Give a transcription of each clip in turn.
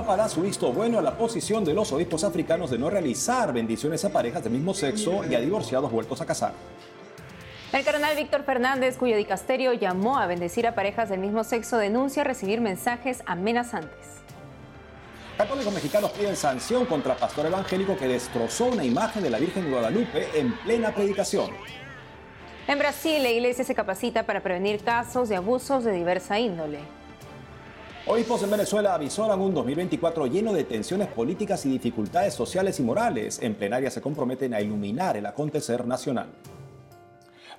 Papa da su visto bueno a la posición de los obispos africanos de no realizar bendiciones a parejas del mismo sexo y a divorciados vueltos a casar. El cardenal Víctor Fernández, cuyo dicasterio llamó a bendecir a parejas del mismo sexo, denuncia recibir mensajes amenazantes. Católicos mexicanos piden sanción contra pastor evangélico que destrozó una imagen de la Virgen de Guadalupe en plena predicación. En Brasil, la iglesia se capacita para prevenir casos de abusos de diversa índole. Obispos en Venezuela avisoran un 2024 lleno de tensiones políticas y dificultades sociales y morales. En plenaria se comprometen a iluminar el acontecer nacional.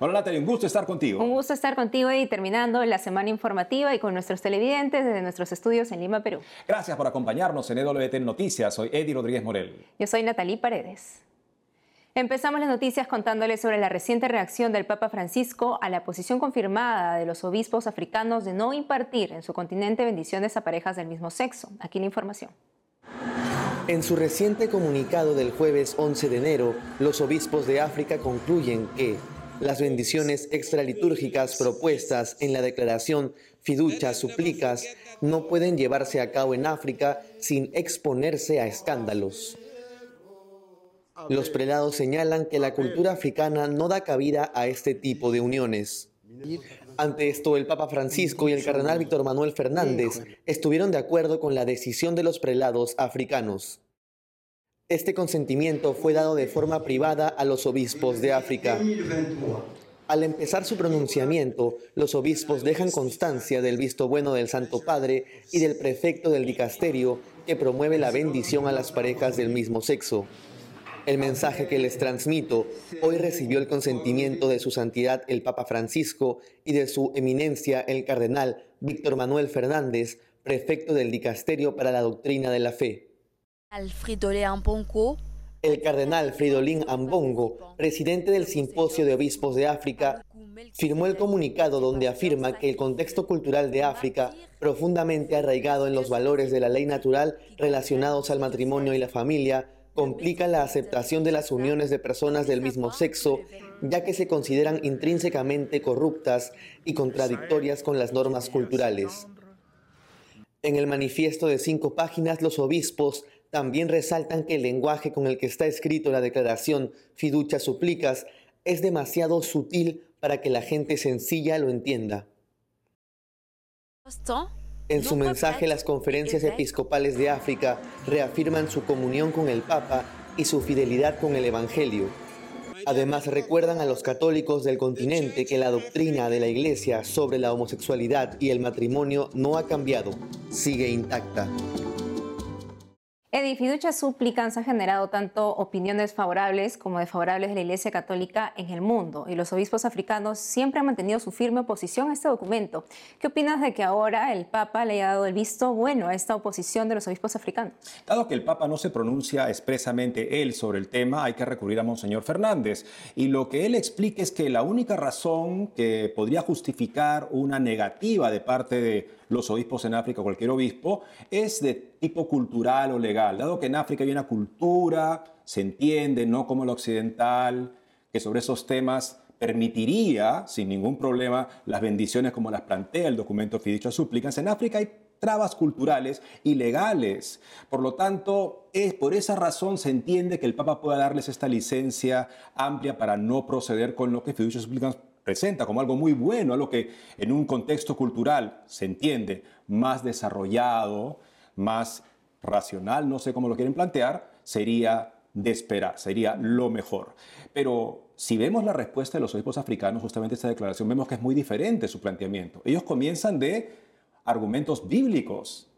Hola Natalia, un gusto estar contigo. Un gusto estar contigo y terminando la semana informativa y con nuestros televidentes desde nuestros estudios en Lima, Perú. Gracias por acompañarnos en EWT Noticias. Soy Eddie Rodríguez Morel. Yo soy Natalie Paredes. Empezamos las noticias contándoles sobre la reciente reacción del Papa Francisco a la posición confirmada de los obispos africanos de no impartir en su continente bendiciones a parejas del mismo sexo. Aquí la información. En su reciente comunicado del jueves 11 de enero, los obispos de África concluyen que las bendiciones extralitúrgicas propuestas en la declaración Fiducia Suplicas no pueden llevarse a cabo en África sin exponerse a escándalos. Los prelados señalan que la cultura africana no da cabida a este tipo de uniones. Ante esto, el Papa Francisco y el cardenal Víctor Manuel Fernández estuvieron de acuerdo con la decisión de los prelados africanos. Este consentimiento fue dado de forma privada a los obispos de África. Al empezar su pronunciamiento, los obispos dejan constancia del visto bueno del Santo Padre y del prefecto del dicasterio que promueve la bendición a las parejas del mismo sexo. El mensaje que les transmito hoy recibió el consentimiento de su santidad el Papa Francisco y de su eminencia el cardenal Víctor Manuel Fernández, prefecto del Dicasterio para la Doctrina de la Fe. El cardenal Fridolin Ambongo, presidente del Simposio de Obispos de África, firmó el comunicado donde afirma que el contexto cultural de África, profundamente arraigado en los valores de la ley natural relacionados al matrimonio y la familia, complica la aceptación de las uniones de personas del mismo sexo, ya que se consideran intrínsecamente corruptas y contradictorias con las normas culturales. En el manifiesto de cinco páginas, los obispos también resaltan que el lenguaje con el que está escrito la declaración Fiducia Suplicas es demasiado sutil para que la gente sencilla lo entienda. En su mensaje, las conferencias episcopales de África reafirman su comunión con el Papa y su fidelidad con el Evangelio. Además, recuerdan a los católicos del continente que la doctrina de la Iglesia sobre la homosexualidad y el matrimonio no ha cambiado, sigue intacta. Edifiduchas súplicas han generado tanto opiniones favorables como desfavorables de la Iglesia Católica en el mundo y los obispos africanos siempre han mantenido su firme oposición a este documento. ¿Qué opinas de que ahora el Papa le haya dado el visto bueno a esta oposición de los obispos africanos? Dado que el Papa no se pronuncia expresamente él sobre el tema, hay que recurrir a Monseñor Fernández. Y lo que él explica es que la única razón que podría justificar una negativa de parte de los obispos en África, cualquier obispo, es de tipo cultural o legal. Dado que en África hay una cultura, se entiende, no como la occidental, que sobre esos temas permitiría sin ningún problema las bendiciones como las plantea el documento Fidicho Súplicas. En África hay trabas culturales y legales. Por lo tanto, es por esa razón se entiende que el Papa pueda darles esta licencia amplia para no proceder con lo que Fiducia Súplicas presenta como algo muy bueno, algo que en un contexto cultural se entiende más desarrollado, más racional, no sé cómo lo quieren plantear, sería de esperar, sería lo mejor. Pero si vemos la respuesta de los obispos africanos, justamente esta declaración, vemos que es muy diferente su planteamiento. Ellos comienzan de argumentos bíblicos,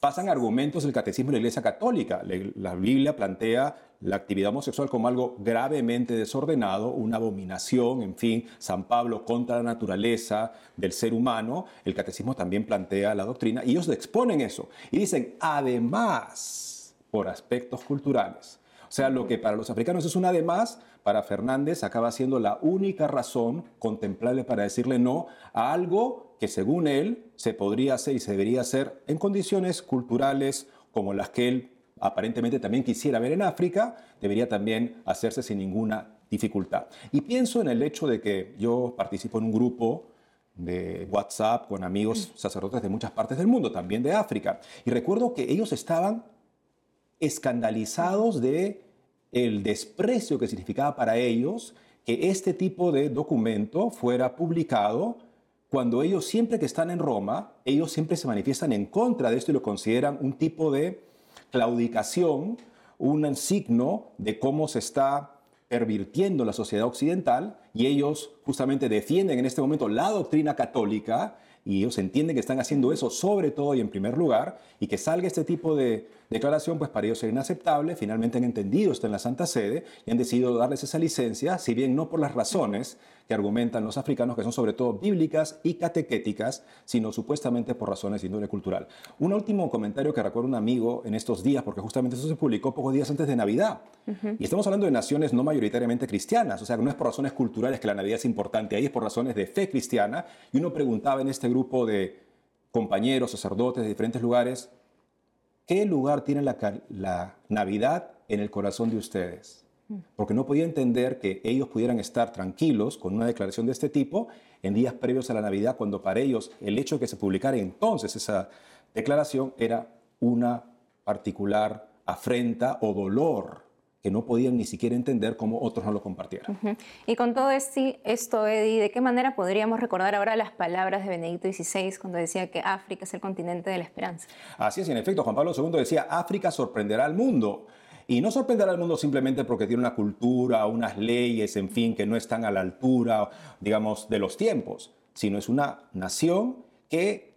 pasan argumentos del catecismo de la Iglesia Católica. La Biblia plantea la actividad homosexual como algo gravemente desordenado, una abominación, en fin, San Pablo contra la naturaleza del ser humano. El catecismo también plantea la doctrina y ellos exponen eso. Y dicen, además, por aspectos culturales. O sea, lo que para los africanos es un además, para Fernández acaba siendo la única razón contemplable para decirle no a algo que según él se podría hacer y se debería hacer en condiciones culturales como las que él aparentemente también quisiera ver en África, debería también hacerse sin ninguna dificultad. Y pienso en el hecho de que yo participo en un grupo de WhatsApp con amigos sacerdotes de muchas partes del mundo, también de África. Y recuerdo que ellos estaban escandalizados de el desprecio que significaba para ellos que este tipo de documento fuera publicado cuando ellos siempre que están en Roma, ellos siempre se manifiestan en contra de esto y lo consideran un tipo de claudicación, un signo de cómo se está pervirtiendo la sociedad occidental y ellos justamente defienden en este momento la doctrina católica y ellos entienden que están haciendo eso sobre todo y en primer lugar y que salga este tipo de declaración pues para ellos es inaceptable, finalmente han entendido esto en la Santa Sede y han decidido darles esa licencia, si bien no por las razones que argumentan los africanos, que son sobre todo bíblicas y catequéticas, sino supuestamente por razones de índole cultural. Un último comentario que recuerda un amigo en estos días, porque justamente eso se publicó pocos días antes de Navidad. Y estamos hablando de naciones no mayoritariamente cristianas, o sea, que no es por razones culturales que la Navidad es importante, ahí es por razones de fe cristiana. Y uno preguntaba en este grupo de compañeros, sacerdotes de diferentes lugares, ¿qué lugar tiene la, la Navidad en el corazón de ustedes? porque no podía entender que ellos pudieran estar tranquilos con una declaración de este tipo en días previos a la Navidad, cuando para ellos el hecho de que se publicara entonces esa declaración era una particular afrenta o dolor que no podían ni siquiera entender cómo otros no lo compartieran. Y con todo esto, Eddie, ¿de qué manera podríamos recordar ahora las palabras de Benedicto XVI cuando decía que África es el continente de la esperanza? Así es, y en efecto, Juan Pablo II decía, África sorprenderá al mundo. Y no sorprenderá al mundo simplemente porque tiene una cultura, unas leyes, en fin, que no están a la altura, digamos, de los tiempos, sino es una nación que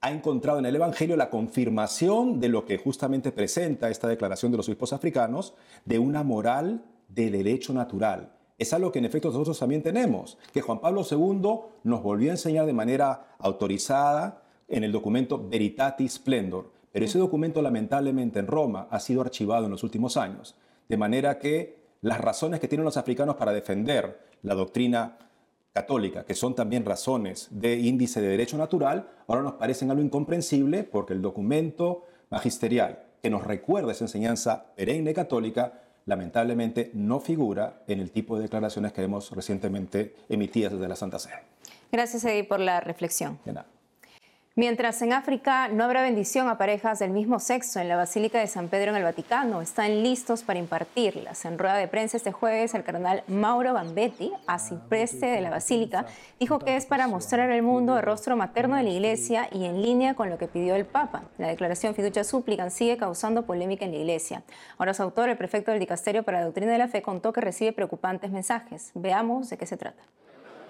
ha encontrado en el Evangelio la confirmación de lo que justamente presenta esta declaración de los obispos africanos, de una moral de derecho natural. Es algo que en efecto nosotros también tenemos, que Juan Pablo II nos volvió a enseñar de manera autorizada en el documento Veritatis Splendor pero ese documento lamentablemente en Roma ha sido archivado en los últimos años, de manera que las razones que tienen los africanos para defender la doctrina católica, que son también razones de índice de derecho natural, ahora nos parecen algo incomprensible porque el documento magisterial que nos recuerda esa enseñanza perenne católica, lamentablemente no figura en el tipo de declaraciones que hemos recientemente emitidas desde la Santa Sede. Gracias, Eddie, por la reflexión. Mientras en África no habrá bendición a parejas del mismo sexo en la Basílica de San Pedro en el Vaticano, están listos para impartirlas. En rueda de prensa este jueves, el cardenal Mauro Gambetti, asipreste de la Basílica, dijo que es para mostrar al mundo el rostro materno de la Iglesia y en línea con lo que pidió el Papa. La declaración fiducia súplica sigue causando polémica en la Iglesia. Ahora su autor, el prefecto del Dicasterio para la Doctrina de la Fe, contó que recibe preocupantes mensajes. Veamos de qué se trata.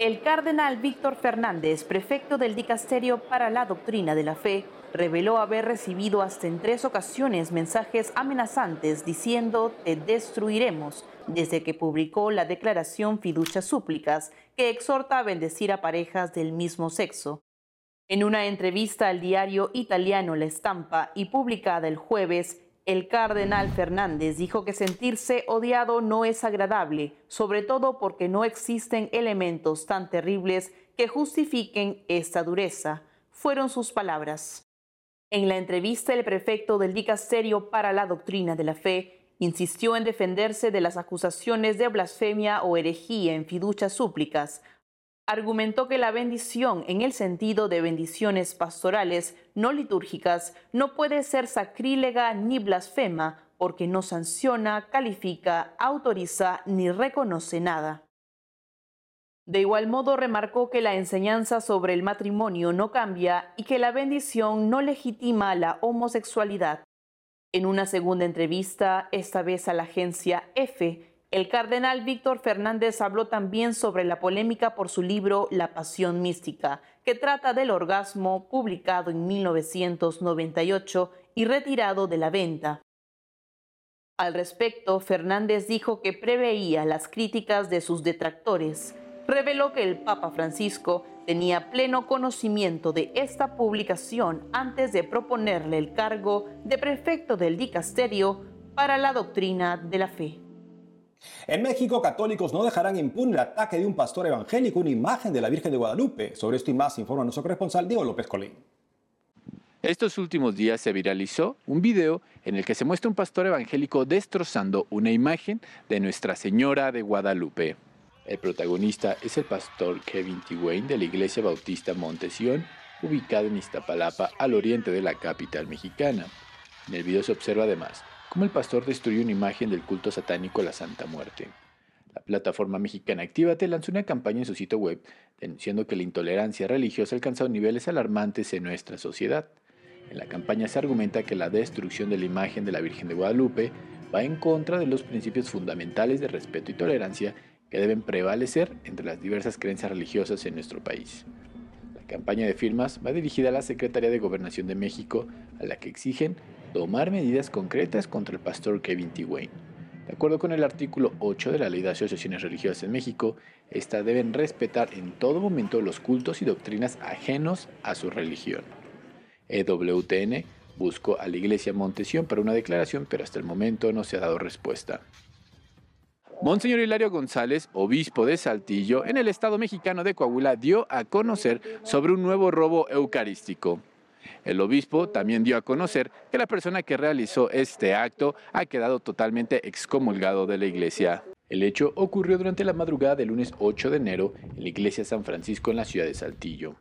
El cardenal Víctor Fernández, prefecto del Dicasterio para la Doctrina de la Fe, reveló haber recibido hasta en tres ocasiones mensajes amenazantes diciendo te destruiremos desde que publicó la declaración Fiducia Súplicas que exhorta a bendecir a parejas del mismo sexo. En una entrevista al diario italiano La Estampa y publicada el jueves, el cardenal Fernández dijo que sentirse odiado no es agradable, sobre todo porque no existen elementos tan terribles que justifiquen esta dureza. Fueron sus palabras. En la entrevista, el prefecto del Dicasterio para la Doctrina de la Fe insistió en defenderse de las acusaciones de blasfemia o herejía en fiduchas súplicas, argumentó que la bendición en el sentido de bendiciones pastorales no litúrgicas no puede ser sacrílega ni blasfema porque no sanciona, califica, autoriza ni reconoce nada. De igual modo remarcó que la enseñanza sobre el matrimonio no cambia y que la bendición no legitima la homosexualidad. En una segunda entrevista, esta vez a la agencia EFE, el cardenal Víctor Fernández habló también sobre la polémica por su libro La Pasión Mística, que trata del orgasmo, publicado en 1998 y retirado de la venta. Al respecto, Fernández dijo que preveía las críticas de sus detractores. Reveló que el Papa Francisco tenía pleno conocimiento de esta publicación antes de proponerle el cargo de prefecto del dicasterio para la doctrina de la fe. En México, católicos no dejarán impune el ataque de un pastor evangélico, una imagen de la Virgen de Guadalupe. Sobre esto y más informa nuestro corresponsal Diego López Colín. Estos últimos días se viralizó un video en el que se muestra un pastor evangélico destrozando una imagen de Nuestra Señora de Guadalupe. El protagonista es el pastor Kevin T. De la Iglesia Bautista Montesión, ubicada en Iztapalapa, al oriente de la capital mexicana. En el video se observa además cómo el pastor destruyó una imagen del culto satánico a la Santa Muerte. La plataforma mexicana Actívate lanzó una campaña en su sitio web denunciando que la intolerancia religiosa ha alcanzado niveles alarmantes en nuestra sociedad. En la campaña se argumenta que la destrucción de la imagen de la Virgen de Guadalupe va en contra de los principios fundamentales de respeto y tolerancia que deben prevalecer entre las diversas creencias religiosas en nuestro país. Campaña de firmas va dirigida a la Secretaría de Gobernación de México, a la que exigen tomar medidas concretas contra el pastor Kevin T. Wayne. De acuerdo con el artículo 8 de la Ley de Asociaciones Religiosas en México, éstas deben respetar en todo momento los cultos y doctrinas ajenos a su religión. EWTN buscó a la Iglesia Montesión para una declaración, pero hasta el momento no se ha dado respuesta. Monseñor Hilario González, obispo de Saltillo, en el estado mexicano de Coahuila, dio a conocer sobre un nuevo robo eucarístico. El obispo también dio a conocer que la persona que realizó este acto ha quedado totalmente excomulgado de la iglesia. El hecho ocurrió durante la madrugada del lunes 8 de enero en la iglesia San Francisco en la ciudad de Saltillo.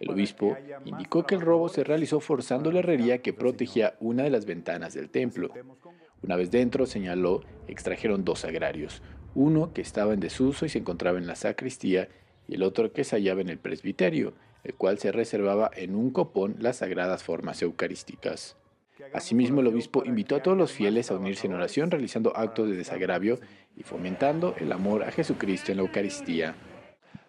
El obispo indicó que el robo se realizó forzando la herrería que protegía una de las ventanas del templo. Una vez dentro, señaló, extrajeron dos agrarios, uno que estaba en desuso y se encontraba en la sacristía y el otro que se hallaba en el presbiterio el cual se reservaba en un copón las sagradas formas eucarísticas. Asimismo, el obispo invitó a todos los fieles a unirse en oración realizando actos de desagravio y fomentando el amor a Jesucristo en la Eucaristía.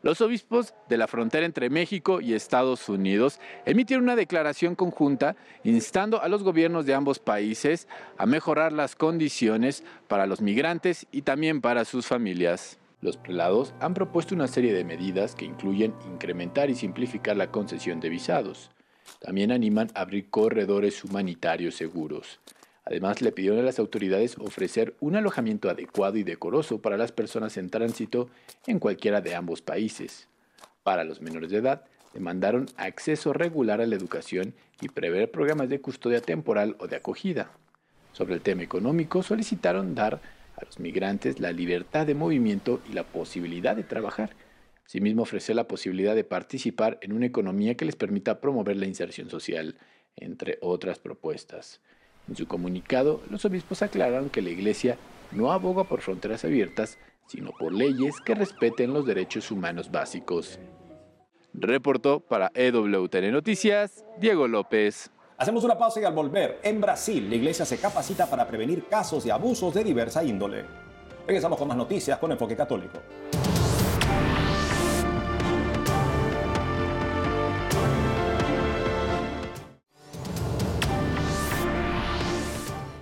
Los obispos de la frontera entre México y Estados Unidos emitieron una declaración conjunta instando a los gobiernos de ambos países a mejorar las condiciones para los migrantes y también para sus familias. Los prelados han propuesto una serie de medidas que incluyen incrementar y simplificar la concesión de visados. También animan a abrir corredores humanitarios seguros. Además, le pidieron a las autoridades ofrecer un alojamiento adecuado y decoroso para las personas en tránsito en cualquiera de ambos países. Para los menores de edad, demandaron acceso regular a la educación y prever programas de custodia temporal o de acogida. Sobre el tema económico, solicitaron dar a los migrantes la libertad de movimiento y la posibilidad de trabajar. Asimismo, ofrecer la posibilidad de participar en una economía que les permita promover la inserción social, entre otras propuestas. En su comunicado, los obispos aclararon que la Iglesia no aboga por fronteras abiertas, sino por leyes que respeten los derechos humanos básicos. Reportó para EWTN Noticias, Diego López. Hacemos una pausa y al volver, en Brasil, la iglesia se capacita para prevenir casos de abusos de diversa índole. Regresamos con más noticias con Enfoque Católico.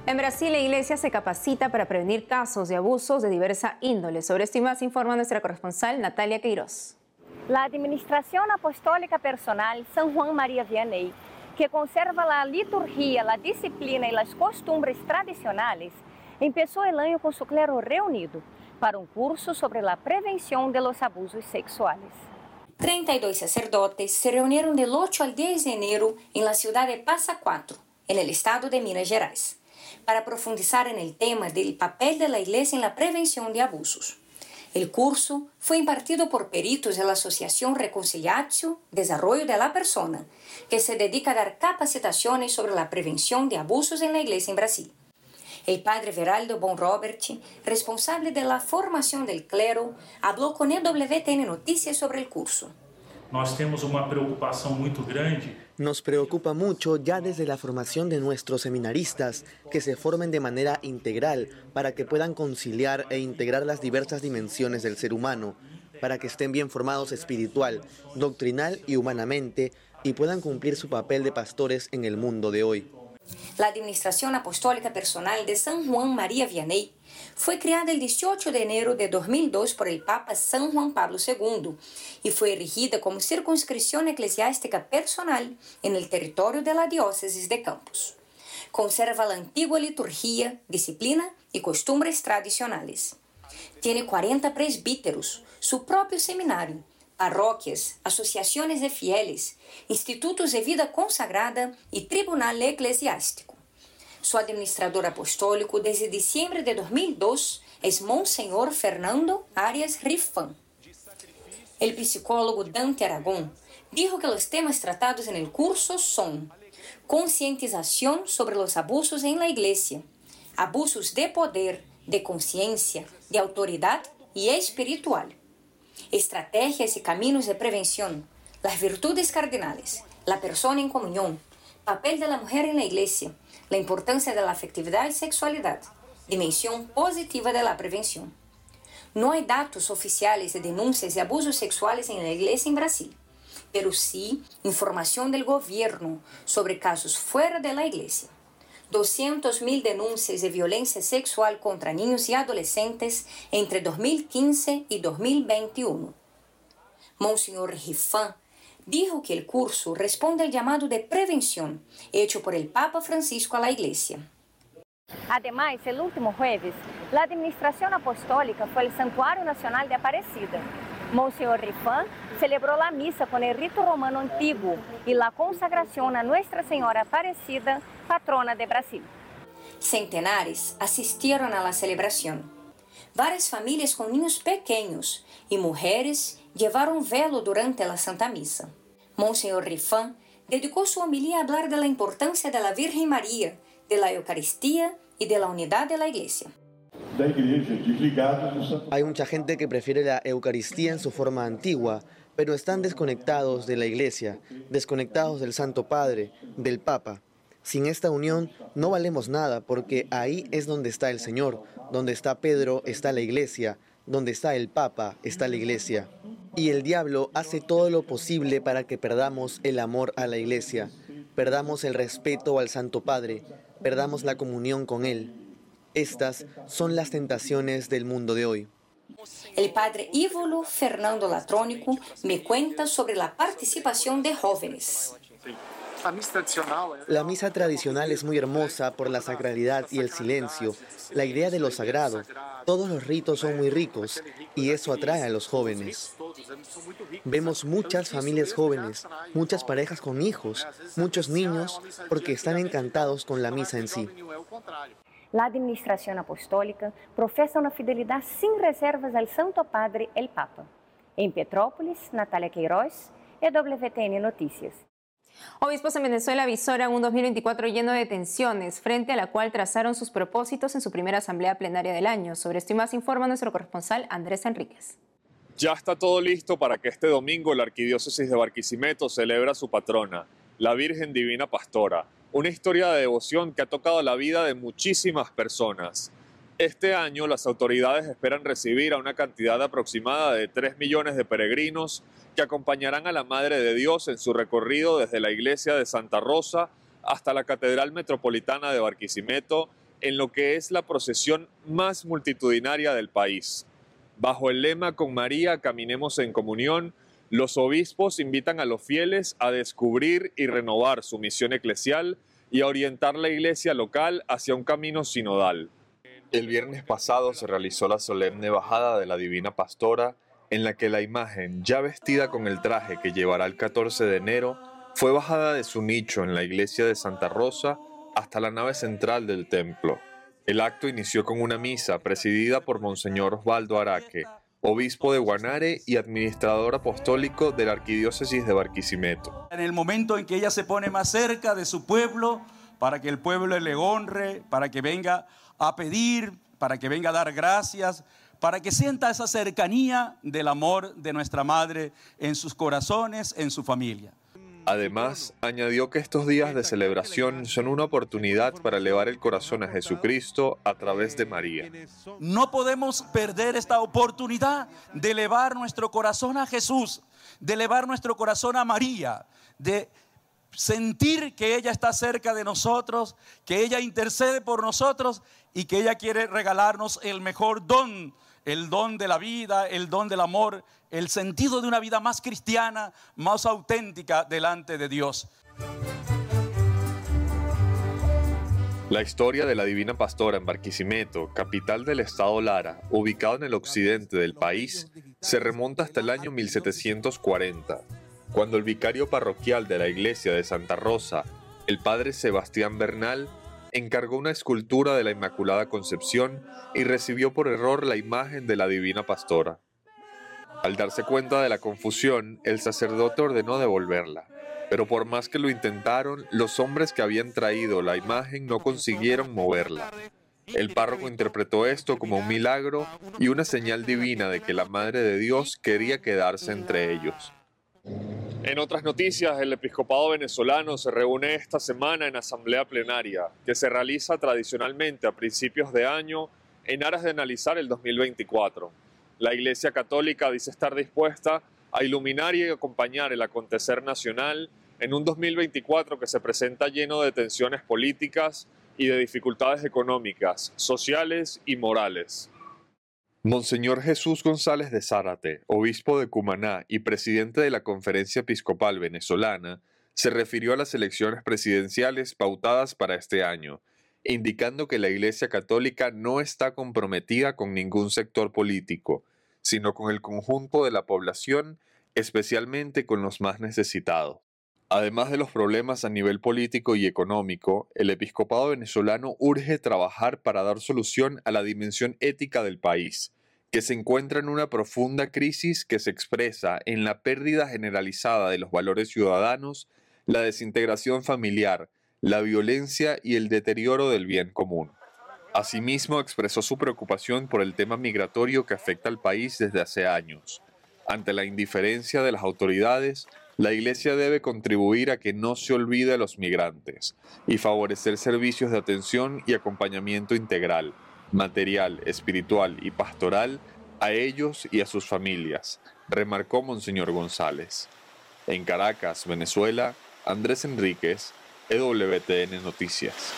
En Brasil, la iglesia se capacita para prevenir casos de abusos de diversa índole. Sobre esto y más informa nuestra corresponsal Natalia Queiroz. La Administración Apostólica Personal San Juan María Vianney que conserva a liturgia, a disciplina e as costumbres tradicionais, empezó el año com su clero reunido para um curso sobre a prevenção de los abusos sexuales. 32 sacerdotes se reunieron del 8 al 10 de enero en la ciudad de Passa Quatro, en el estado de Minas Gerais, para profundizar en el tema del papel de la Iglesia en la prevención de abusos. El curso fue impartido por peritos de la Asociación Reconciliatio Desarrollo de la Persona, que se dedica a dar capacitaciones sobre la prevención de abusos en la iglesia en Brasil. El padre Veraldo Bon Robert, responsable de la formación del clero, habló con EWTN Noticias sobre el curso. Nós temos uma preocupação muito grande nos preocupa mucho ya desde la formación de nuestros seminaristas que se formen de manera integral para que puedan conciliar e integrar las diversas dimensiones del ser humano, para que estén bien formados espiritual, doctrinal y humanamente y puedan cumplir su papel de pastores en el mundo de hoy. La Administración Apostólica Personal de San Juan María Vianney fue creada el 18 de enero de 2002 por el Papa San Juan Pablo II y fue erigida como circunscripción eclesiástica personal en el territorio de la diócesis de Campos. Conserva la antigua liturgia, disciplina y costumbres tradicionales. Tiene 40 presbíteros, su propio seminario, parroquias, asociaciones de fieles, institutos de vida consagrada y tribunal eclesiástico. Su administrador apostólico desde diciembre de 2002 es Monseñor Fernando Arias Rifan. El psicólogo Dante Aragón dijo que los temas tratados el curso son concientización sobre los abusos en la iglesia, abusos de poder, de conciencia, de autoridad y espiritual, estrategias y caminos de prevención, las virtudes cardinales, la persona en comunión, papel de la mujer en la la importancia de la afectividad y sexualidad, dimensión positiva de la prevención. No hay datos oficiales de denuncias de abusos sexuales en la iglesia en Brasil, pero sí información del gobierno sobre casos fuera de la iglesia. 200.000 denuncias de violencia sexual contra niños y adolescentes entre 2015 y 2021. Monseñor Rifan dijo que el curso responde al llamado de prevención hecho por el Papa Francisco a la Iglesia. Además, el último jueves, la Administración Apostólica fue al Santuario Nacional de Aparecida. Monseñor Rifan celebró la misa con el rito romano antiguo y la consagración a Nuestra Señora Aparecida, patrona de Brasil. Centenares asistieron a la celebración. Varias familias con niños pequeños y mujeres llevaron velo durante la Santa Misa. Monseñor Rifan dedicó su homilía a hablar de la importancia de la Virgen María, de la Eucaristía y de la unidad de la Iglesia. Hay mucha gente que prefiere la Eucaristía en su forma antigua, pero están desconectados de la Iglesia, desconectados del Santo Padre, del Papa. Sin esta unión no valemos nada porque ahí es donde está el Señor, donde está Pedro está la Iglesia, donde está el Papa está la Iglesia. Y el diablo hace todo lo posible para que perdamos el amor a la Iglesia, perdamos el respeto al Santo Padre, perdamos la comunión con Él. Estas son las tentaciones del mundo de hoy. El padre Ívolo Fernando Latrónico me cuenta sobre la participación de jóvenes. La misa tradicional es muy hermosa por la sacralidad y el silencio, la idea de lo sagrado. Todos los ritos son muy ricos y eso atrae a los jóvenes. Vemos muchas familias jóvenes, muchas parejas con hijos, muchos niños, porque están encantados con la misa en sí. La administración apostólica profesa una fidelidad sin reservas al Santo Padre, el Papa. En Petrópolis, Natalia Queiroz, EWTN Noticias. Obispos en Venezuela avisoran un 2024 lleno de tensiones, frente a la cual trazaron sus propósitos en su primera asamblea plenaria del año. Sobre esto y más informa nuestro corresponsal Andrés Enríquez. Ya está todo listo para que este domingo la Arquidiócesis de Barquisimeto celebra a su patrona, la Virgen Divina Pastora, una historia de devoción que ha tocado la vida de muchísimas personas. Este año las autoridades esperan recibir a una cantidad aproximada de 3 millones de peregrinos que acompañarán a la Madre de Dios en su recorrido desde la iglesia de Santa Rosa hasta la Catedral Metropolitana de Barquisimeto, en lo que es la procesión más multitudinaria del país. Bajo el lema Con María caminemos en comunión, los obispos invitan a los fieles a descubrir y renovar su misión eclesial y a orientar la iglesia local hacia un camino sinodal. El viernes pasado se realizó la solemne bajada de la Divina Pastora en la que la imagen, ya vestida con el traje que llevará el 14 de enero, fue bajada de su nicho en la iglesia de Santa Rosa hasta la nave central del templo. El acto inició con una misa presidida por Monseñor Osvaldo Araque, obispo de Guanare y administrador apostólico de la Arquidiócesis de Barquisimeto. En el momento en que ella se pone más cerca de su pueblo, para que el pueblo le honre, para que venga a pedir, para que venga a dar gracias, para que sienta esa cercanía del amor de nuestra Madre en sus corazones, en su familia. Además, añadió que estos días de celebración son una oportunidad para elevar el corazón a Jesucristo a través de María. No podemos perder esta oportunidad de elevar nuestro corazón a Jesús, de elevar nuestro corazón a María, de sentir que ella está cerca de nosotros, que ella intercede por nosotros y que ella quiere regalarnos el mejor don el don de la vida, el don del amor, el sentido de una vida más cristiana, más auténtica delante de Dios. La historia de la Divina Pastora en Barquisimeto, capital del estado Lara, ubicado en el occidente del país, se remonta hasta el año 1740, cuando el vicario parroquial de la iglesia de Santa Rosa, el padre Sebastián Bernal, encargó una escultura de la Inmaculada Concepción y recibió por error la imagen de la Divina Pastora. Al darse cuenta de la confusión, el sacerdote ordenó devolverla, pero por más que lo intentaron, los hombres que habían traído la imagen no consiguieron moverla. El párroco interpretó esto como un milagro y una señal divina de que la Madre de Dios quería quedarse entre ellos. En otras noticias, el episcopado venezolano se reúne esta semana en asamblea plenaria, que se realiza tradicionalmente a principios de año en aras de analizar el 2024. La Iglesia Católica dice estar dispuesta a iluminar y acompañar el acontecer nacional en un 2024 que se presenta lleno de tensiones políticas y de dificultades económicas, sociales y morales. Monseñor Jesús González de Zárate, obispo de Cumaná y presidente de la Conferencia Episcopal Venezolana, se refirió a las elecciones presidenciales pautadas para este año, indicando que la Iglesia Católica no está comprometida con ningún sector político, sino con el conjunto de la población, especialmente con los más necesitados. Además de los problemas a nivel político y económico, el episcopado venezolano urge trabajar para dar solución a la dimensión ética del país, que se encuentra en una profunda crisis que se expresa en la pérdida generalizada de los valores ciudadanos, la desintegración familiar, la violencia y el deterioro del bien común. Asimismo, expresó su preocupación por el tema migratorio que afecta al país desde hace años. Ante la indiferencia de las autoridades, la Iglesia debe contribuir a que no se olvide a los migrantes y favorecer servicios de atención y acompañamiento integral material, espiritual y pastoral a ellos y a sus familias, remarcó Monseñor González. En Caracas, Venezuela, Andrés Enríquez, EWTN Noticias.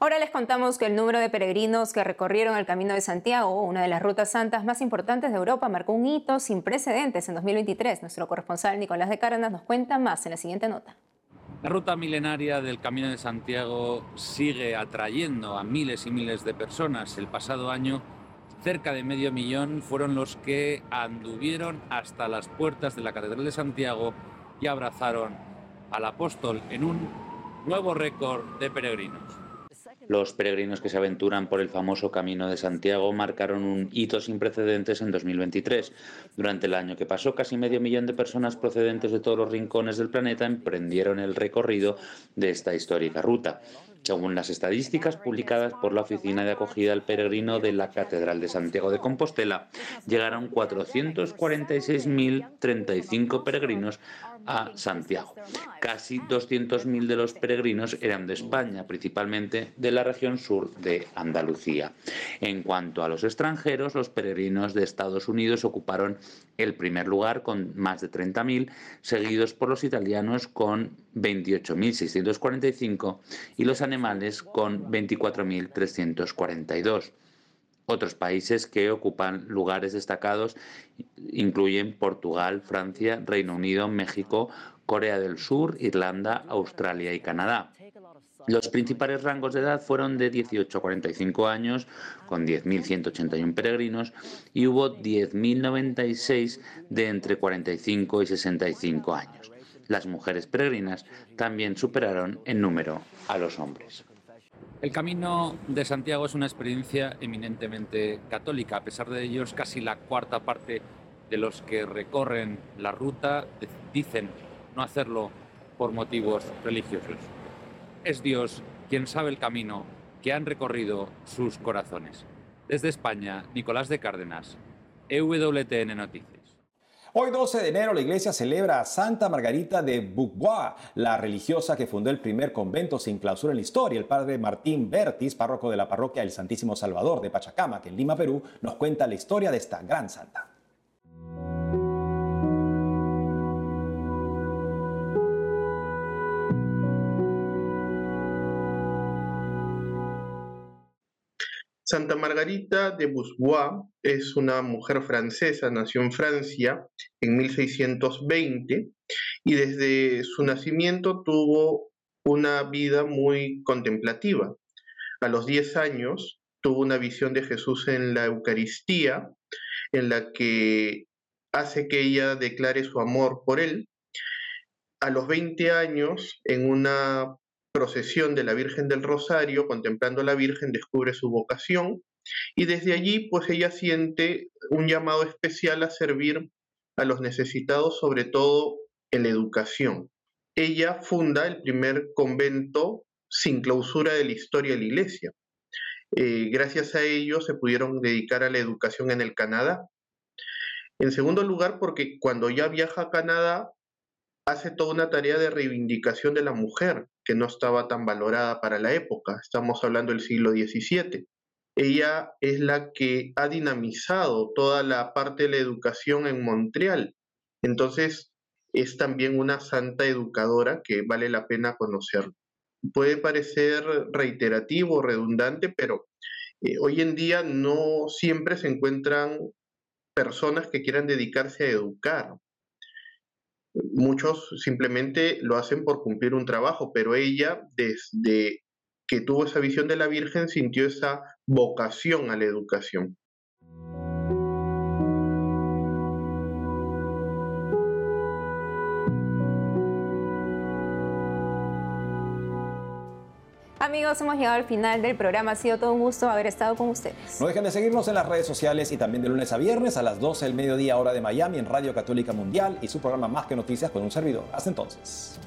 Ahora les contamos que el número de peregrinos que recorrieron el Camino de Santiago, una de las rutas santas más importantes de Europa, marcó un hito sin precedentes en 2023. Nuestro corresponsal Nicolás de Cárdenas nos cuenta más en la siguiente nota. La ruta milenaria del Camino de Santiago sigue atrayendo a miles y miles de personas. El pasado año, cerca de medio millón fueron los que anduvieron hasta las puertas de la Catedral de Santiago y abrazaron al apóstol en un nuevo récord de peregrinos. Los peregrinos que se aventuran por el famoso Camino de Santiago marcaron un hito sin precedentes en 2023. Durante el año que pasó, casi medio millón de personas procedentes de todos los rincones del planeta emprendieron el recorrido de esta histórica ruta. Según las estadísticas publicadas por la Oficina de Acogida al Peregrino de la Catedral de Santiago de Compostela, llegaron 446.035 peregrinos a Santiago. Casi 200.000 de los peregrinos eran de España, principalmente de la región sur de Andalucía. En cuanto a los extranjeros, los peregrinos de Estados Unidos ocuparon el primer lugar con más de 30.000, seguidos por los italianos con 28.645 y los alemanes con 24.342. Otros países que ocupan lugares destacados incluyen Portugal, Francia, Reino Unido, México, Corea del Sur, Irlanda, Australia y Canadá. Los principales rangos de edad fueron de 18 a 45 años, con 10.181 peregrinos, y hubo 10.096 de entre 45 y 65 años. Las mujeres peregrinas también superaron en número a los hombres. El Camino de Santiago es una experiencia eminentemente católica. A pesar de ello, casi la cuarta parte de los que recorren la ruta dicen no hacerlo por motivos religiosos. Es Dios quien sabe el camino que han recorrido sus corazones. Desde España, Nicolás de Cárdenas, EWTN Noticias. Hoy 12 de enero la iglesia celebra a Santa Margarita de Bourbois, la religiosa que fundó el primer convento sin clausura en la historia. El padre Martín Bertis, párroco de la parroquia del Santísimo Salvador de Pachacama, que en Lima, Perú, nos cuenta la historia de esta gran santa. Santa Margarita de Bourbois es una mujer francesa, nació en Francia en 1620 y desde su nacimiento tuvo una vida muy contemplativa. A los 10 años tuvo una visión de Jesús en la Eucaristía, en la que hace que ella declare su amor por él. A los 20 años, en una procesión de la Virgen del Rosario, contemplando a la Virgen, descubre su vocación y desde allí pues ella siente un llamado especial a servir a los necesitados, sobre todo en la educación. Ella funda el primer convento sin clausura de la historia de la Iglesia. Eh, gracias a ello se pudieron dedicar a la educación en el Canadá. En segundo lugar, porque cuando ya viaja a Canadá, hace toda una tarea de reivindicación de la mujer, que no estaba tan valorada para la época. Estamos hablando del siglo XVII. Ella es la que ha dinamizado toda la parte de la educación en Montreal. Entonces, es también una santa educadora que vale la pena conocer. Puede parecer reiterativo, redundante, pero eh, hoy en día no siempre se encuentran personas que quieran dedicarse a educar. Muchos simplemente lo hacen por cumplir un trabajo, pero ella desde que tuvo esa visión de la Virgen sintió esa vocación a la educación. Amigos, hemos llegado al final del programa. Ha sido todo un gusto haber estado con ustedes. No dejen de seguirnos en las redes sociales y también de lunes a viernes a las 12 del mediodía hora de Miami en Radio Católica Mundial y su programa Más que Noticias con un servidor. Hasta entonces.